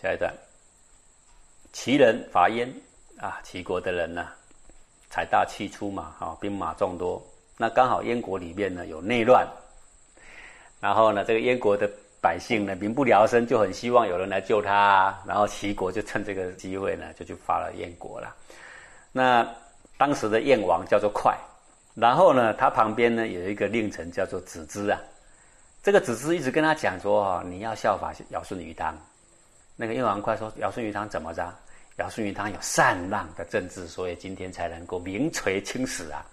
下一段，齐人伐燕啊，齐国的人呢，财大气粗嘛，哈，兵马众多。那刚好燕国里面呢有内乱，然后呢，这个燕国的百姓呢民不聊生，就很希望有人来救他。然后齐国就趁这个机会呢，就去发了燕国了。那当时的燕王叫做快，然后呢，他旁边呢有一个令臣叫做子之啊。这个子之一直跟他讲说：“哈，你要效法尧舜禹汤。”那个燕王快说：“尧舜禹汤怎么着？尧舜禹汤有禅让的政治，所以今天才能够名垂青史啊。”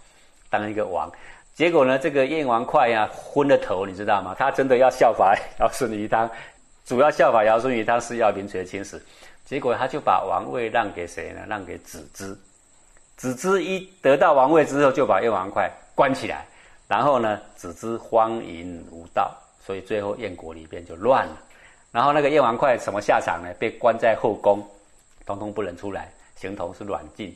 当一个王，结果呢，这个燕王哙呀昏了头，你知道吗？他真的要效法尧舜禹汤，主要效法尧舜禹汤是要名垂青史，结果他就把王位让给谁呢？让给子之。子之一得到王位之后，就把燕王哙关起来，然后呢，子之荒淫无道，所以最后燕国里边就乱了。然后那个燕王哙什么下场呢？被关在后宫，通通不能出来，形同是软禁。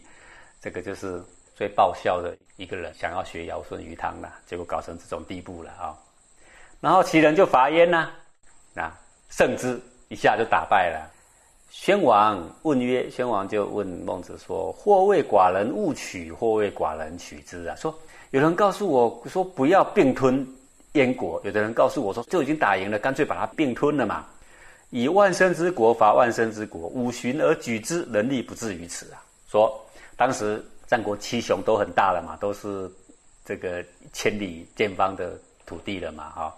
这个就是。最爆笑的一个人想要学尧舜禹汤了，结果搞成这种地步了啊！然后齐人就伐燕呐，啊，胜之一下就打败了。宣王问曰：“宣王就问孟子说：‘或谓寡人勿取，或谓寡人取之啊？’说有人告诉我说不要并吞燕国，有的人告诉我说就已经打赢了，干脆把它并吞了嘛。以万乘之国伐万乘之国，五旬而举之，能力不至于此啊！说当时。战国七雄都很大了嘛，都是这个千里见方的土地了嘛，哈。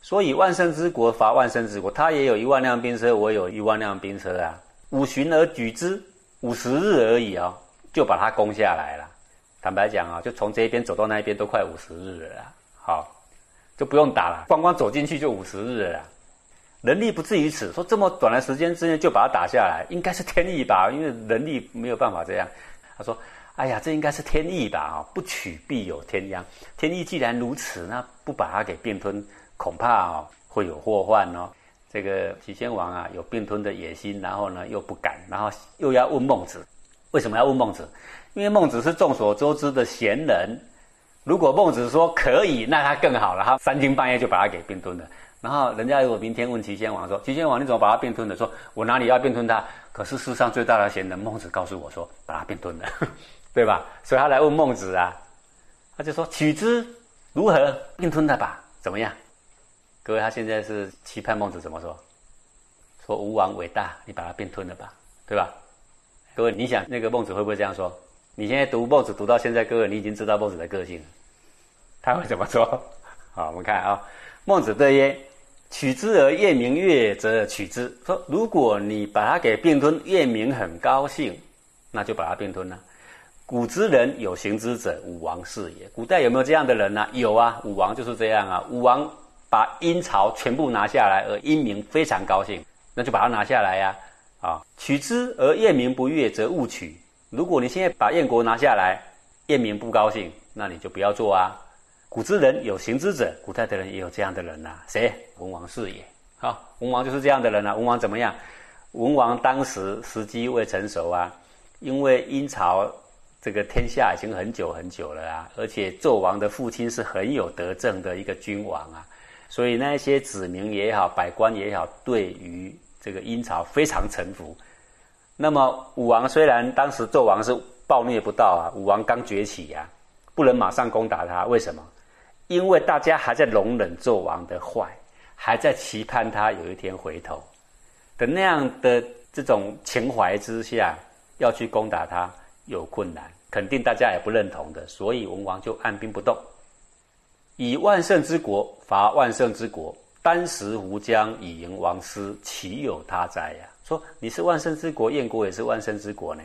所以万乘之国伐万乘之国，他也有一万辆兵车，我有一万辆兵车啊。五旬而举之，五十日而已啊，就把它攻下来了。坦白讲啊，就从这一边走到那一边都快五十日了，好，就不用打了，光光走进去就五十日了。能力不至于此，说这么短的时间之内就把它打下来，应该是天意吧？因为能力没有办法这样。他说。哎呀，这应该是天意吧？啊，不取必有天殃。天意既然如此，那不把它给并吞，恐怕啊会有祸患哦。这个齐宣王啊，有并吞的野心，然后呢又不敢，然后又要问孟子，为什么要问孟子？因为孟子是众所周知的贤人。如果孟子说可以，那他更好了，他三更半夜就把它给并吞了。然后人家如果明天问齐宣王说：“齐宣王，你怎么把它并吞的？”说：“我哪里要并吞它？可是世上最大的贤人孟子告诉我说，把它并吞了。”对吧？所以他来问孟子啊，他就说：“取之如何？并吞的吧？怎么样？”各位，他现在是期盼孟子怎么说？说吴王伟大，你把他并吞了吧？对吧？各位，你想那个孟子会不会这样说？你现在读孟子读到现在，各位你已经知道孟子的个性，他会怎么说？好，我们看啊，孟子对曰：“取之而夜明悦，则取之。”说如果你把它给并吞，夜明很高兴，那就把它并吞了。古之人有行之者，武王是也。古代有没有这样的人呢？有啊，武王就是这样啊。武王把殷朝全部拿下来，而殷民非常高兴，那就把它拿下来呀。啊，取之而燕民不悦，则勿取。如果你现在把燕国拿下来，燕民不高兴，那你就不要做啊。古之人有行之者，古代的人也有这样的人呐。谁？文王是也。好，文王就是这样的人啊。文王怎么样？文王当时时机未成熟啊，因为殷朝。这个天下已经很久很久了啊，而且纣王的父亲是很有德政的一个君王啊，所以那些子民也好，百官也好，对于这个殷朝非常臣服。那么武王虽然当时纣王是暴虐不到啊，武王刚崛起呀，不能马上攻打他，为什么？因为大家还在容忍纣王的坏，还在期盼他有一天回头的那样的这种情怀之下，要去攻打他有困难。肯定大家也不认同的，所以文王就按兵不动，以万乘之国伐万乘之国，单食胡将以迎王师，岂有他哉呀？说你是万乘之国，燕国也是万乘之国呢，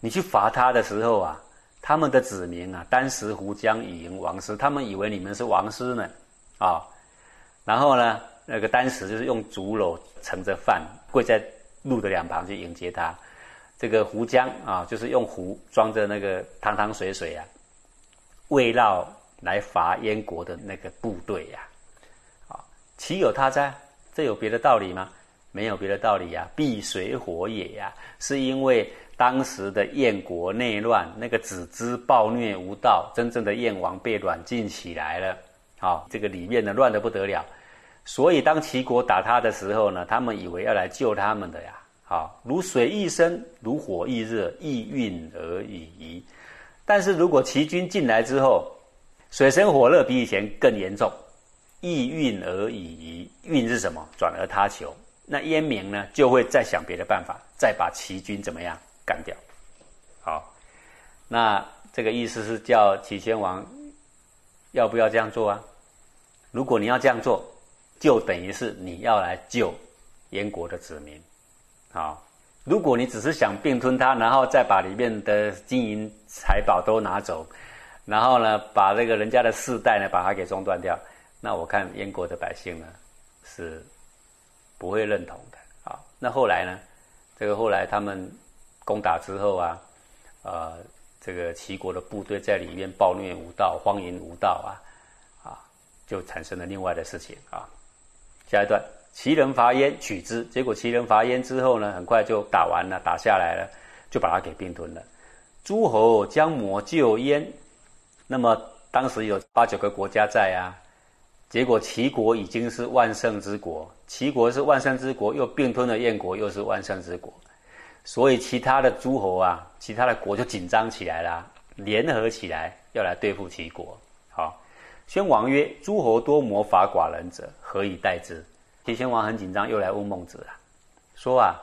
你去伐他的时候啊，他们的子民啊，单食胡将以迎王师，他们以为你们是王师呢，啊，然后呢，那个单食就是用竹篓盛着饭，跪在路的两旁去迎接他。这个壶浆啊，就是用壶装着那个汤汤水水啊，围绕来伐燕国的那个部队呀，啊，岂有他哉？这有别的道理吗？没有别的道理呀，避水火也呀，是因为当时的燕国内乱，那个子之暴虐无道，真正的燕王被软禁起来了，好，这个里面呢乱得不得了，所以当齐国打他的时候呢，他们以为要来救他们的呀。好，如水易生，如火易热，易运而已。但是如果齐军进来之后，水深火热比以前更严重，易运而已。运是什么？转而他求。那燕明呢，就会再想别的办法，再把齐军怎么样干掉？好，那这个意思是叫齐宣王要不要这样做啊？如果你要这样做，就等于是你要来救燕国的子民。好，如果你只是想并吞它，然后再把里面的金银财宝都拿走，然后呢，把这个人家的世代呢，把它给中断掉，那我看燕国的百姓呢是。不会认同的啊。那后来呢？这个后来他们攻打之后啊，呃，这个齐国的部队在里面暴虐无道、荒淫无道啊，啊，就产生了另外的事情啊。下一段，齐人伐燕，取之。结果齐人伐燕之后呢，很快就打完了，打下来了，就把它给并吞了。诸侯将抹救燕，那么当时有八九个国家在啊。结果齐国已经是万圣之国，齐国是万山之国，又并吞了燕国，又是万山之国，所以其他的诸侯啊，其他的国就紧张起来了，联合起来要来对付齐国。好，宣王曰：“诸侯多谋伐寡人者，何以待之？”齐宣王很紧张，又来问孟子了，说啊，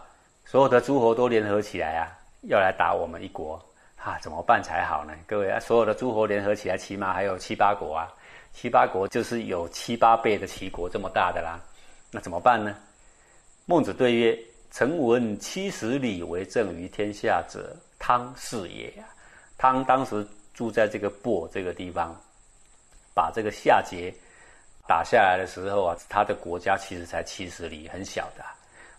所有的诸侯都联合起来啊，要来打我们一国，啊，怎么办才好呢？各位啊，所有的诸侯联合起来，起码还有七八国啊。七八国就是有七八倍的齐国这么大的啦，那怎么办呢？孟子对曰：“臣闻七十里为政于天下者，汤是也。汤当时住在这个亳这个地方，把这个夏桀打下来的时候啊，他的国家其实才七十里，很小的。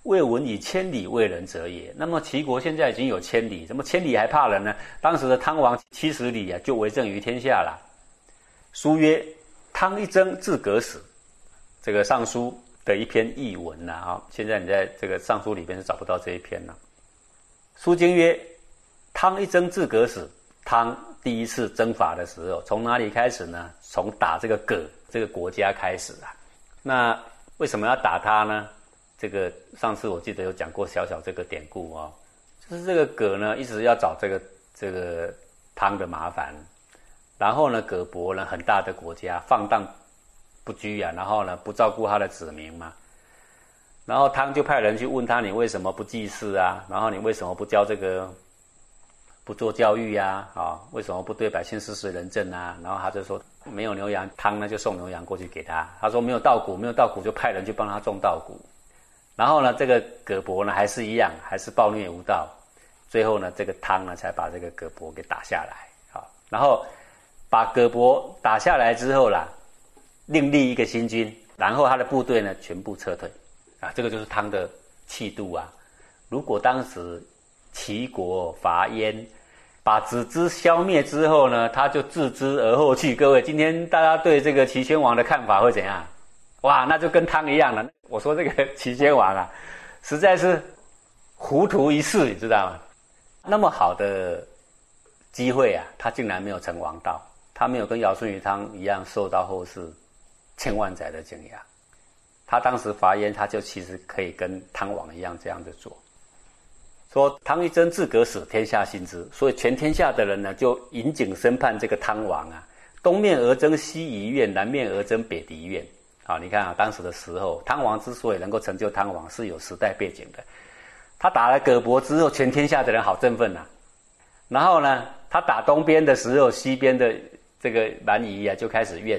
未闻以千里为人者也。那么齐国现在已经有千里，怎么千里还怕人呢？当时的汤王七十里啊，就为政于天下了。书曰。”汤一征自革死，这个尚书的一篇译文呐啊，现在你在这个尚书里边是找不到这一篇了。书经曰：汤一征自革死。汤第一次征伐的时候，从哪里开始呢？从打这个葛这个国家开始啊。那为什么要打他呢？这个上次我记得有讲过小小这个典故哦，就是这个葛呢一直要找这个这个汤的麻烦。然后呢，葛伯呢，很大的国家，放荡不拘啊，然后呢，不照顾他的子民嘛。然后汤就派人去问他：“你为什么不祭祀啊？然后你为什么不教这个，不做教育呀？啊，为什么不对百姓实施仁政啊？”然后他就说：“没有牛羊。”汤呢就送牛羊过去给他。他说：“没有稻谷，没有稻谷，就派人去帮他种稻谷。”然后呢，这个葛伯呢还是一样，还是暴虐无道。最后呢，这个汤呢才把这个葛伯给打下来。好，然后。把葛伯打下来之后啦，另立一个新军，然后他的部队呢全部撤退，啊，这个就是汤的气度啊。如果当时齐国伐燕，把子之消灭之后呢，他就自知而后去。各位，今天大家对这个齐宣王的看法会怎样？哇，那就跟汤一样了。我说这个齐宣王啊，实在是糊涂一世，你知道吗？那么好的机会啊，他竟然没有成王道。他没有跟尧舜禹汤一样受到后世千万载的敬仰。他当时伐燕，他就其实可以跟汤王一样这样子做。说汤一征自革死，天下心知。所以全天下的人呢，就引颈审判这个汤王啊。东面而争西夷怨，南面而争北狄怨。啊，你看啊，当时的时候，汤王之所以能够成就汤王，是有时代背景的。他打了葛伯之后，全天下的人好振奋呐。然后呢，他打东边的时候，西边的。这个蛮夷啊，就开始怨，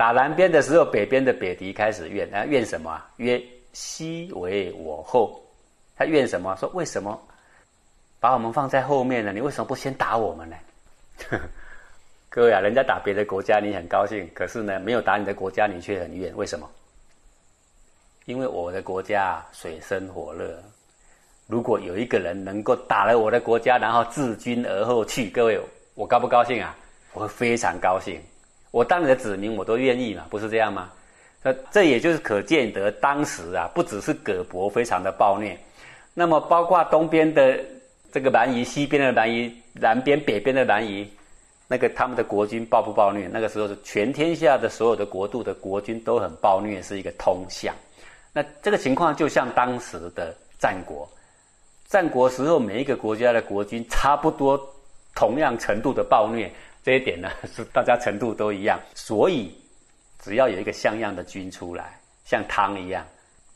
打南边的时候，北边的北狄开始怨，啊怨什么？曰西为我后，他怨什么？说为什么把我们放在后面呢？你为什么不先打我们呢？各位啊，人家打别的国家你很高兴，可是呢，没有打你的国家你却很怨，为什么？因为我的国家水深火热，如果有一个人能够打了我的国家，然后自军而后去，各位我高不高兴啊？我会非常高兴，我当你的子民，我都愿意嘛，不是这样吗？那这也就是可见得当时啊，不只是葛伯非常的暴虐，那么包括东边的这个蛮夷，西边的蛮夷，南边北边的蛮夷，那个他们的国君暴不暴虐？那个时候是全天下的所有的国度的国君都很暴虐，是一个通向。那这个情况就像当时的战国。战国时候，每一个国家的国君差不多同样程度的暴虐，这一点呢 是大家程度都一样。所以，只要有一个像样的君出来，像汤一样，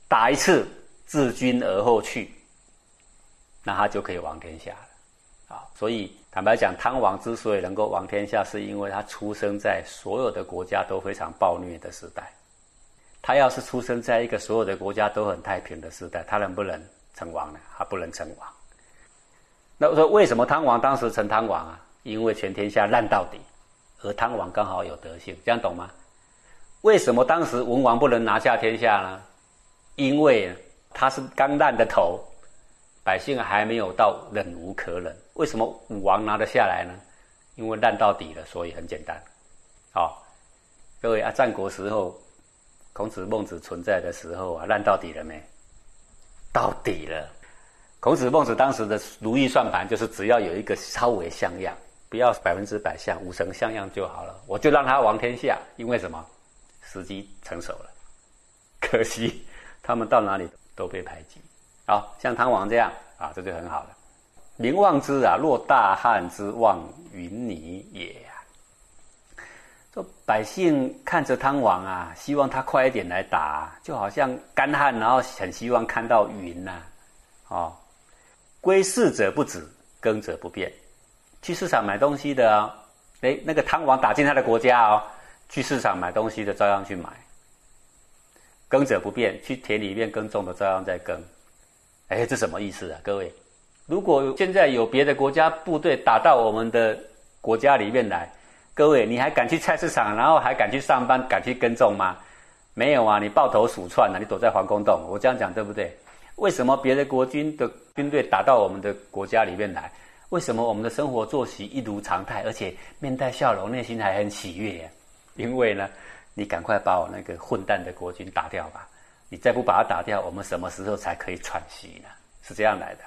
打一次自君而后去，那他就可以王天下了。啊，所以坦白讲，汤王之所以能够王天下，是因为他出生在所有的国家都非常暴虐的时代。他要是出生在一个所有的国家都很太平的时代，他能不能？成王呢？他不能成王。那我说为什么汤王当时成汤王啊？因为全天下烂到底，而汤王刚好有德性，这样懂吗？为什么当时文王不能拿下天下呢？因为他是刚烂的头，百姓还没有到忍无可忍。为什么武王拿得下来呢？因为烂到底了，所以很简单。好，各位啊，战国时候，孔子孟子存在的时候啊，烂到底了没？到底了，孔子孟子当时的如意算盘就是只要有一个稍微像样，不要百分之百像，五成像样就好了，我就让他王天下。因为什么？时机成熟了。可惜他们到哪里都被排挤。好像汤王这样啊，这就很好了。民望之啊，若大旱之望云霓也。说百姓看着汤王啊，希望他快一点来打，就好像干旱，然后很希望看到云呐，哦，归逝者不止，耕者不变。去市场买东西的啊，哎，那个汤王打进他的国家哦，去市场买东西的照样去买。耕者不变，去田里面耕种的照样在耕。哎，这什么意思啊？各位，如果现在有别的国家部队打到我们的国家里面来。各位，你还敢去菜市场，然后还敢去上班，敢去耕种吗？没有啊，你抱头鼠窜啊，你躲在防空洞。我这样讲对不对？为什么别的国军的军队打到我们的国家里面来？为什么我们的生活作息一如常态，而且面带笑容，内心还很喜悦？因为呢，你赶快把我那个混蛋的国君打掉吧！你再不把他打掉，我们什么时候才可以喘息呢？是这样来的。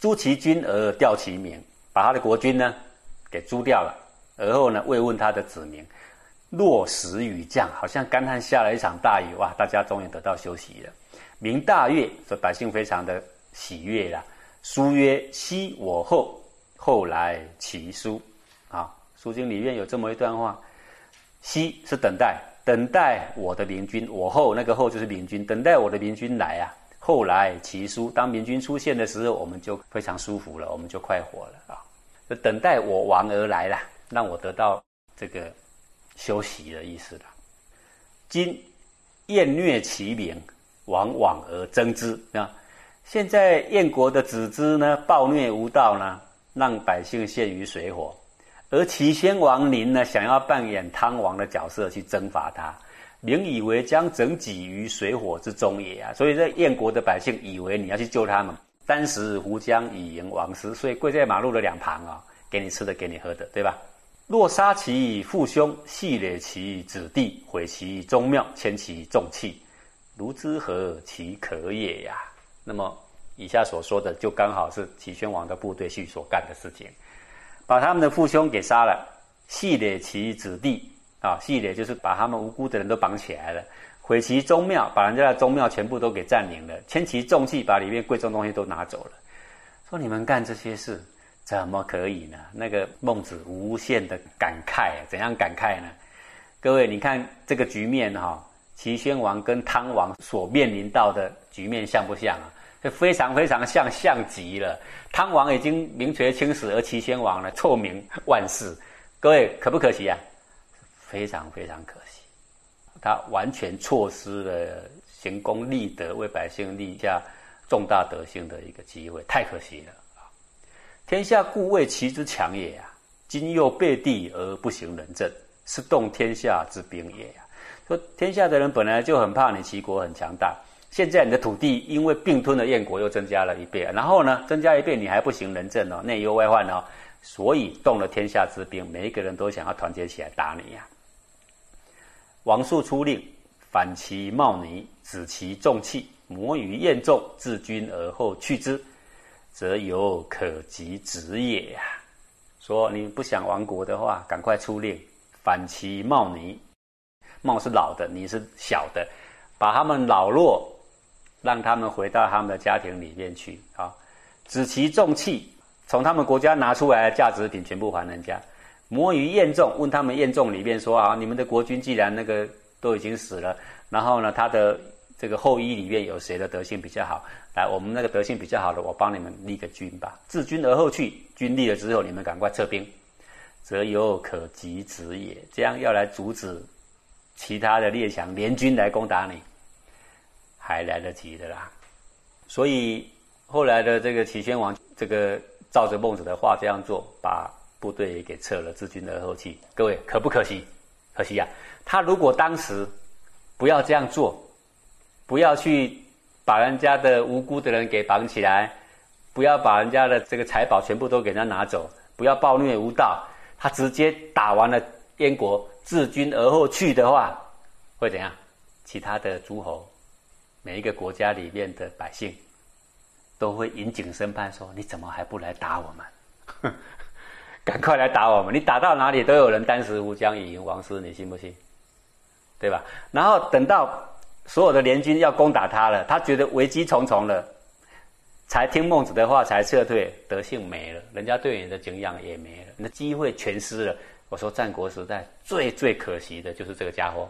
诛其君而吊其名，把他的国君呢给诛掉了。而后呢，慰问他的子民，落石雨降，好像干旱下了一场大雨，哇！大家终于得到休息了。明大悦，说百姓非常的喜悦啦。书曰：“昔我后，后来其书。”啊，《书经》里面有这么一段话：“昔是等待，等待我的明君；我后那个后就是明君，等待我的明君来啊。后来其书，当明君出现的时候，我们就非常舒服了，我们就快活了啊。就等待我王而来了。”让我得到这个休息的意思了。今燕虐其民，往往而争之啊！现在燕国的子之呢，暴虐无道呢，让百姓陷于水火。而齐宣王您呢，想要扮演汤王的角色去征伐他，明以为将整己于水火之中也啊！所以这燕国的百姓以为你要去救他们，当时胡将以迎王师，所以跪在马路的两旁啊，给你吃的，给你喝的，对吧？若杀其父兄，系列其子弟，毁其宗庙，迁其重器，如之何其可也呀？那么以下所说的，就刚好是齐宣王的部队去所干的事情，把他们的父兄给杀了，系列其子弟啊，系列就是把他们无辜的人都绑起来了，毁其宗庙，把人家的宗庙全部都给占领了，迁其重器，把里面贵重东西都拿走了。说你们干这些事。怎么可以呢？那个孟子无限的感慨，怎样感慨呢？各位，你看这个局面哈，齐宣王跟汤王所面临到的局面像不像啊？这非常非常像，像极了。汤王已经名垂青史，而齐宣王呢，臭名万世。各位可不可惜啊？非常非常可惜，他完全错失了行功立德、为百姓立下重大德行的一个机会，太可惜了。天下故谓其之强也啊！今又背地而不行仁政，是动天下之兵也呀！说天下的人本来就很怕你齐国很强大，现在你的土地因为并吞了燕国又增加了一倍，然后呢增加一倍你还不行仁政哦，内忧外患哦，所以动了天下之兵，每一个人都想要团结起来打你呀！王树出令，反其茂尼，止其重器，摩于燕众，自军而后去之。则有可及之也呀！说你不想亡国的话，赶快出令反其茂尼。茂是老的，你是小的，把他们老弱让他们回到他们的家庭里面去啊，止其重器，从他们国家拿出来的价值品全部还人家。摩于验众，问他们验众里面说啊，你们的国君既然那个都已经死了，然后呢，他的这个后裔里面有谁的德性比较好？来，我们那个德性比较好的，我帮你们立个军吧。自军而后去，军立了之后，你们赶快撤兵，则有可及止也。这样要来阻止其他的列强联军来攻打你，还来得及的啦。所以后来的这个齐宣王，这个照着孟子的话这样做，把。部队给撤了，自军而后弃。各位可不可惜？可惜呀！他如果当时不要这样做，不要去把人家的无辜的人给绑起来，不要把人家的这个财宝全部都给他拿走，不要暴虐无道，他直接打完了燕国，自君而后去的话，会怎样？其他的诸侯，每一个国家里面的百姓，都会引颈审判，说你怎么还不来打我们？赶快来打我们！你打到哪里都有人单食无将以迎王师，你信不信？对吧？然后等到所有的联军要攻打他了，他觉得危机重重了，才听孟子的话，才撤退，德性没了，人家对你的敬仰也没了，你的机会全失了。我说战国时代最最可惜的就是这个家伙，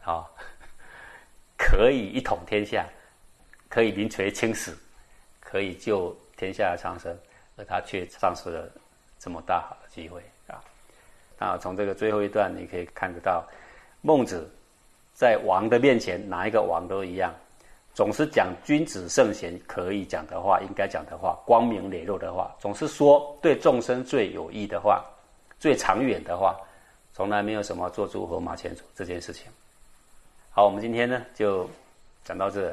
好，可以一统天下，可以名垂青史，可以救天下的苍生，而他却丧失了。这么大好的机会啊！那从这个最后一段，你可以看得到，孟子在王的面前，哪一个王都一样，总是讲君子圣贤可以讲的话，应该讲的话，光明磊落的话，总是说对众生最有益的话，最长远的话，从来没有什么做诸侯马前卒这件事情。好，我们今天呢就讲到这。